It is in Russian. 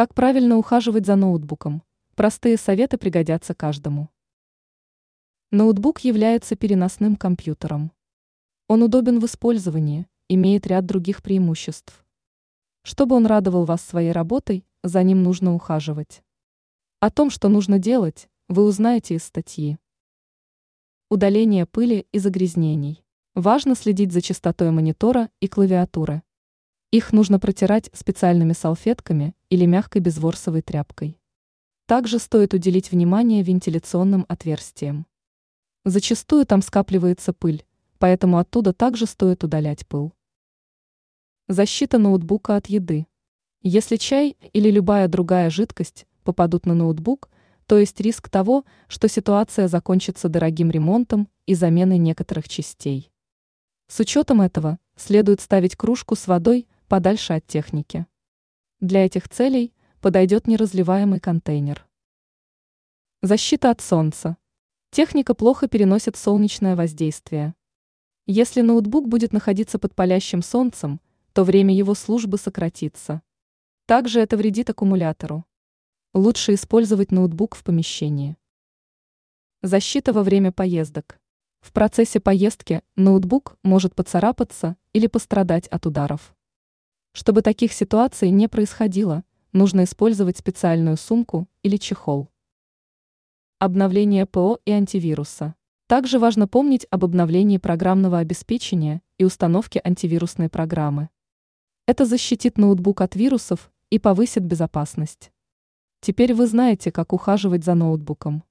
Как правильно ухаживать за ноутбуком? Простые советы пригодятся каждому. Ноутбук является переносным компьютером. Он удобен в использовании, имеет ряд других преимуществ. Чтобы он радовал вас своей работой, за ним нужно ухаживать. О том, что нужно делать, вы узнаете из статьи. Удаление пыли и загрязнений. Важно следить за чистотой монитора и клавиатуры. Их нужно протирать специальными салфетками или мягкой безворсовой тряпкой. Также стоит уделить внимание вентиляционным отверстиям. Зачастую там скапливается пыль, поэтому оттуда также стоит удалять пыл. Защита ноутбука от еды. Если чай или любая другая жидкость попадут на ноутбук, то есть риск того, что ситуация закончится дорогим ремонтом и заменой некоторых частей. С учетом этого следует ставить кружку с водой подальше от техники. Для этих целей подойдет неразливаемый контейнер. Защита от солнца. Техника плохо переносит солнечное воздействие. Если ноутбук будет находиться под палящим солнцем, то время его службы сократится. Также это вредит аккумулятору. Лучше использовать ноутбук в помещении. Защита во время поездок. В процессе поездки ноутбук может поцарапаться или пострадать от ударов. Чтобы таких ситуаций не происходило, нужно использовать специальную сумку или чехол. Обновление ПО и антивируса. Также важно помнить об обновлении программного обеспечения и установке антивирусной программы. Это защитит ноутбук от вирусов и повысит безопасность. Теперь вы знаете, как ухаживать за ноутбуком.